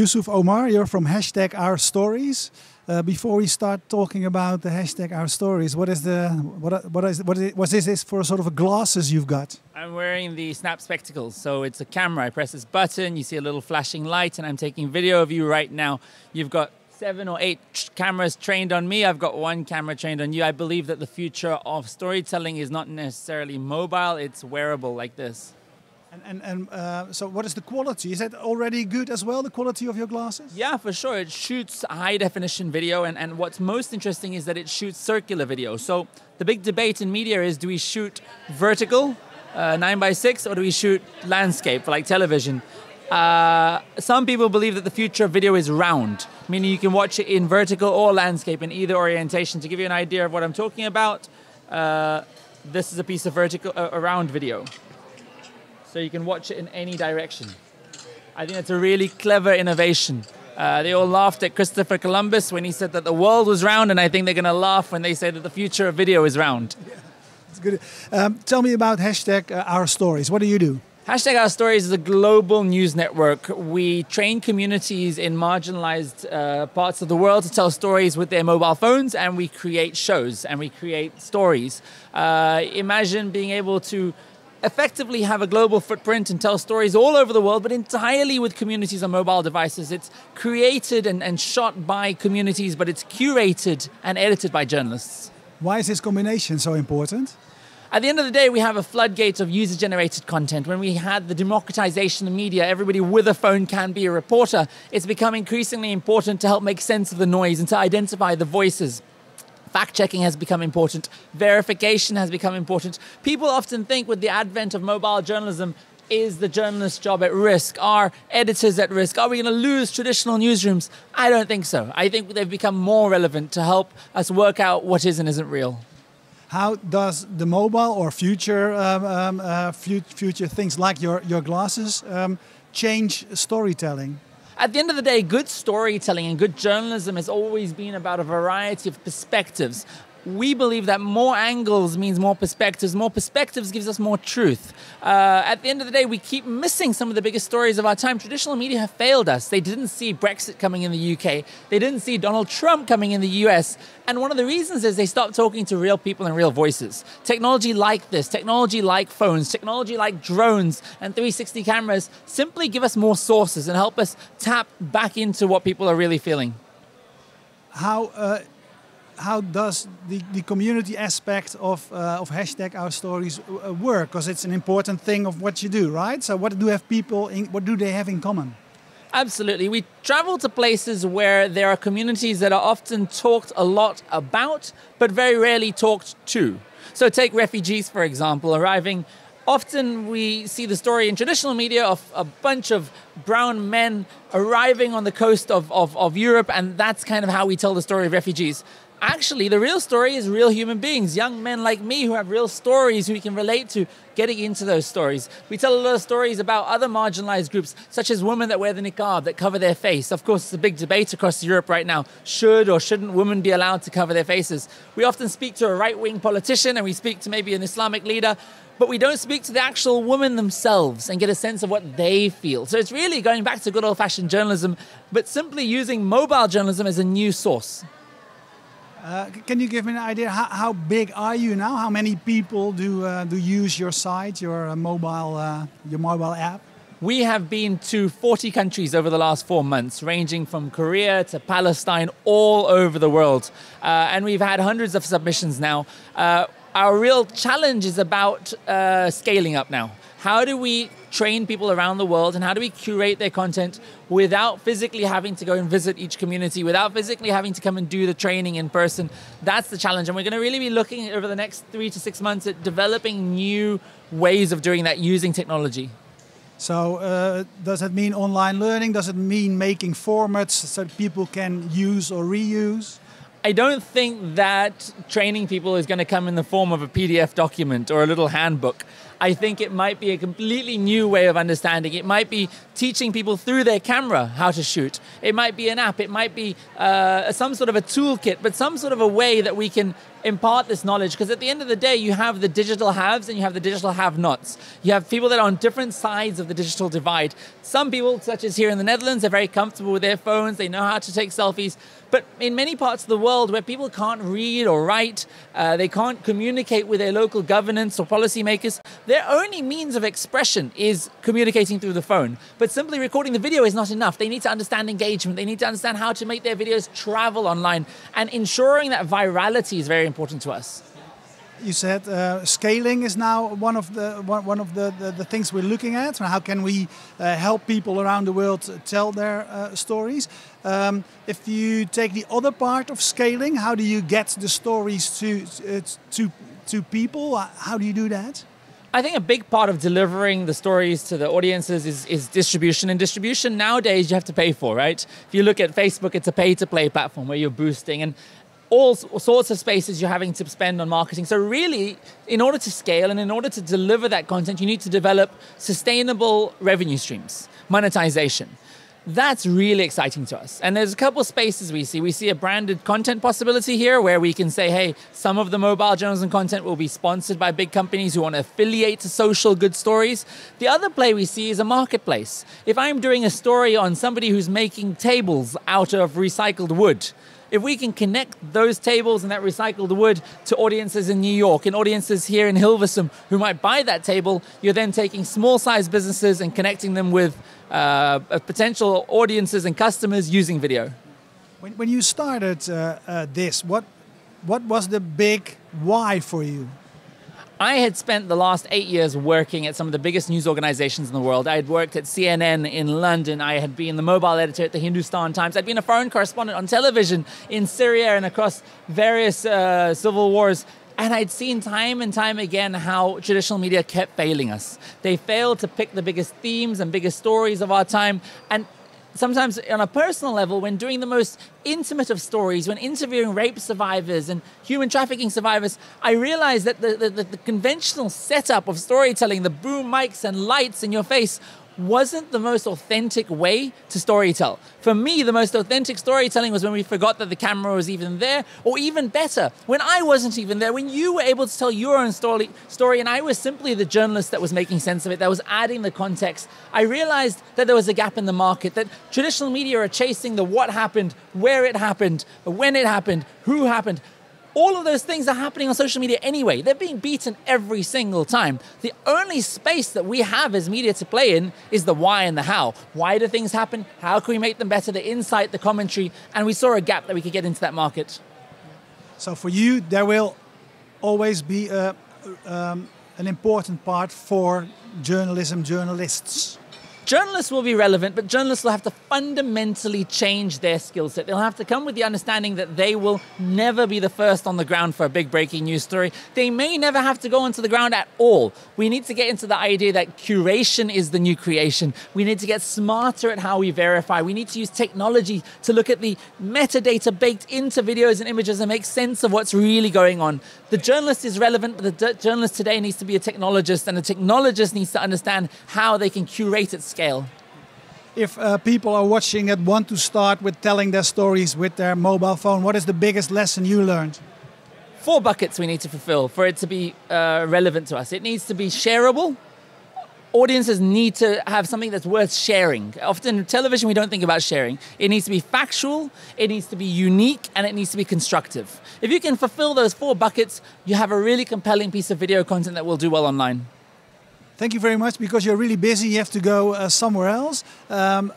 Yusuf Omar. You're from hashtag Our Stories. Uh, before we start talking about the hashtag Our Stories, what is the what what is what is, what is this for sort of glasses you've got? I'm wearing the Snap Spectacles, so it's a camera. I press this button, you see a little flashing light, and I'm taking video of you right now. You've got seven or eight cameras trained on me. I've got one camera trained on you. I believe that the future of storytelling is not necessarily mobile; it's wearable like this. And, and, and uh, so, what is the quality? Is that already good as well, the quality of your glasses? Yeah, for sure. It shoots high definition video, and, and what's most interesting is that it shoots circular video. So, the big debate in media is do we shoot vertical, uh, 9 by 6 or do we shoot landscape like television? Uh, some people believe that the future of video is round, meaning you can watch it in vertical or landscape in either orientation. To give you an idea of what I'm talking about, uh, this is a piece of vertical uh, around video so you can watch it in any direction. I think that's a really clever innovation. Uh, they all laughed at Christopher Columbus when he said that the world was round, and I think they're going to laugh when they say that the future of video is round. Yeah, that's good. Um, tell me about hashtag uh, Our Stories. What do you do? Hashtag Our Stories is a global news network. We train communities in marginalized uh, parts of the world to tell stories with their mobile phones, and we create shows and we create stories. Uh, imagine being able to effectively have a global footprint and tell stories all over the world, but entirely with communities on mobile devices. It's created and, and shot by communities, but it's curated and edited by journalists. Why is this combination so important? At the end of the day, we have a floodgate of user generated content. When we had the democratization of media, everybody with a phone can be a reporter. It's become increasingly important to help make sense of the noise and to identify the voices. Fact checking has become important. Verification has become important. People often think with the advent of mobile journalism, is the journalist's job at risk? Are editors at risk? Are we going to lose traditional newsrooms? I don't think so. I think they've become more relevant to help us work out what is and isn't real. How does the mobile or future um, um, uh, future things like your your glasses um, change storytelling? At the end of the day, good storytelling and good journalism has always been about a variety of perspectives we believe that more angles means more perspectives. More perspectives gives us more truth. Uh, at the end of the day, we keep missing some of the biggest stories of our time. Traditional media have failed us. They didn't see Brexit coming in the UK. They didn't see Donald Trump coming in the US. And one of the reasons is they stopped talking to real people and real voices. Technology like this, technology like phones, technology like drones and 360 cameras simply give us more sources and help us tap back into what people are really feeling. How uh, how does the, the community aspect of, uh, of hashtag our stories uh, work? Because it's an important thing of what you do, right? So what do have people in, what do they have in common? Absolutely. We travel to places where there are communities that are often talked a lot about, but very rarely talked to. So take refugees, for example, arriving. Often we see the story in traditional media of a bunch of brown men arriving on the coast of, of, of Europe, and that's kind of how we tell the story of refugees actually the real story is real human beings, young men like me who have real stories who we can relate to, getting into those stories. We tell a lot of stories about other marginalized groups, such as women that wear the niqab, that cover their face. Of course, it's a big debate across Europe right now. Should or shouldn't women be allowed to cover their faces? We often speak to a right wing politician and we speak to maybe an Islamic leader but we don't speak to the actual women themselves and get a sense of what they feel. So it's really going back to good old fashioned journalism, but simply using mobile journalism as a new source. Uh, can you give me an idea how, how, big are you now? How many people do uh, do use your site, your uh, mobile uh, your mobile app? We have been to 40 countries over the last four months, ranging from Korea to Palestine, all over the world, uh, and we've had hundreds of submissions now. Uh, our real challenge is about scaling up now. How do we train people around the world and how do we curate their content without physically having to go and visit each community, without physically having to come and do the training in person? That's the challenge. And we're going to really be looking over the next three to six months at developing new ways of doing that using technology. So, uh, does it mean online learning? Does it mean making formats so people can use or reuse? I don't think that training people is going to come in the form of a PDF document or a little handbook. I think it might be a completely new way of understanding. It might be teaching people through their camera how to shoot. It might be an app. It might be uh, some sort of a toolkit, but some sort of a way that we can impart this knowledge because at the end of the day you have the digital haves and you have the digital have nots you have people that are on different sides of the digital divide some people such as here in the netherlands are very comfortable with their phones they know how to take selfies but in many parts of the world where people can't read or write uh, they can't communicate with their local governance or policymakers their only means of expression is communicating through the phone but simply recording the video is not enough they need to understand engagement they need to understand how to make their videos travel online and ensuring that virality is very important to us. You said uh, scaling is now one of the one, of the, the, the, things we're looking at. How can we uh, help people around the world tell their uh, stories? Um, if you take the other part of scaling, how do you get the stories to uh, to to people? How do you do that? I think a big part of delivering the stories to the audiences is, is distribution. And distribution nowadays you have to pay for, right? If you look at Facebook, it's a pay to play platform where you're boosting. And all sorts of spaces you're having to spend on marketing. So, really, in order to scale and in order to deliver that content, you need to develop sustainable revenue streams, monetization. That's really exciting to us. And there's a couple spaces we see. We see a branded content possibility here where we can say, hey, some of the mobile journalism content will be sponsored by big companies who want to affiliate to social good stories. The other play we see is a marketplace. If I'm doing a story on somebody who's making tables out of recycled wood, if we can connect those tables and that recycled wood to audiences in New York and audiences here in Hilversum who might buy that table, you're then taking small sized businesses and connecting them with uh, potential audiences and customers using video. When, when you started uh, uh, this, what, what was the big why for you? I had spent the last eight years working at some of the biggest news organizations in the world. I had worked at CNN in London. I had been the mobile editor at the Hindustan Times. I'd been a foreign correspondent on television in Syria and across various uh, civil wars. And I'd seen time and time again how traditional media kept failing us. They failed to pick the biggest themes and biggest stories of our time. And sometimes on a personal level, when doing the most intimate of stories, when interviewing rape survivors and human trafficking survivors, I realized that the, the, the, conventional setup of storytelling, the boom mics and lights in your face, wasn't the most authentic way to storytell. For me, the most authentic storytelling was when we forgot that the camera was even there, or even better, when I wasn't even there, when you were able to tell your own story, story and I was simply the journalist that was making sense of it, that was adding the context. I realized that there was a gap in the market, that traditional media are chasing the what happened, where it happened, when it happened, who happened. All of those things are happening on social media anyway. They're being beaten every single time. The only space that we have as media to play in is the why and the how. Why do things happen? How can we make them better? The insight, the commentary, and we saw a gap that we could get into that market. So for you, there will always be a, um, an important part for journalism, journalists journalists will be relevant, but journalists will have to fundamentally change their skill set. They'll have to come with the understanding that they will never be the first on the ground for a big breaking news story. They may never have to go onto the ground at all. We need to get into the idea that curation is the new creation. We need to get smarter at how we verify. We need to use technology to look at the metadata baked into videos and images and make sense of what's really going on. The journalist is relevant, but the journalist today needs to be a technologist, and the technologist needs to understand how they can curate at scale. If uh, people are watching and want to start with telling their stories with their mobile phone, what is the biggest lesson you learned? Four buckets we need to fulfill for it to be uh, relevant to us. It needs to be shareable, audiences need to have something that's worth sharing. Often in television, we don't think about sharing. It needs to be factual, it needs to be unique, and it needs to be constructive. If you can fulfill those four buckets, you have a really compelling piece of video content that will do well online. Thank you very much because you're really busy. You have to go uh, somewhere else. Um,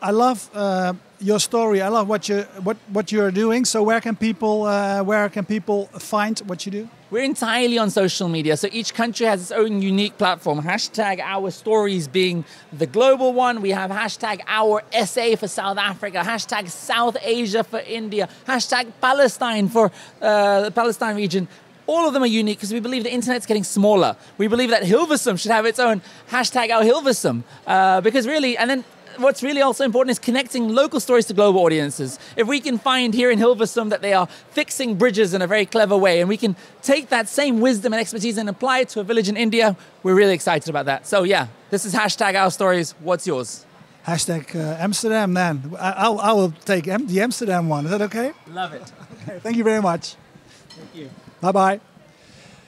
I love uh, your story. I love what you what what you're doing. So where can people uh, where can people find what you do? We're entirely on social media, so each country has its own unique platform. Hashtag our stories being the global one. We have hashtag our SA for South Africa, hashtag South Asia for India, hashtag Palestine for uh, the Palestine region. All of them are unique because we believe the internet's getting smaller. We believe that Hilversum should have its own hashtag our Hilversum uh, because really, and then what's really also important is connecting local stories to global audiences. If we can find here in Hilversum that they are fixing bridges in a very clever way, and we can take that same wisdom and expertise and apply it to a village in India, we're really excited about that. So yeah, this is hashtag our stories. What's yours? Hashtag uh, Amsterdam then. I, I'll, I will take Am- the Amsterdam one. Is that okay? Love it. okay thank you very much. Bye bye.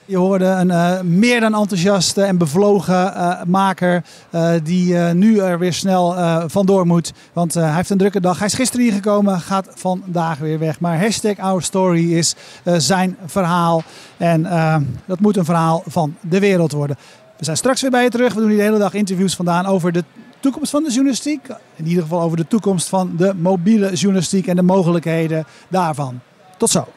Je hoorde een uh, meer dan enthousiaste en bevlogen uh, maker uh, die nu er weer snel vandoor moet. Want hij heeft een drukke dag. Hij is gisteren hier gekomen, gaat vandaag weer weg. Maar hashtag Our Story is zijn verhaal. En dat moet een verhaal van de wereld worden. We zijn straks weer bij je terug. We doen hier de hele dag interviews vandaan over de toekomst van de journalistiek. In ieder geval over de toekomst van de mobiele journalistiek en de mogelijkheden daarvan. Tot zo.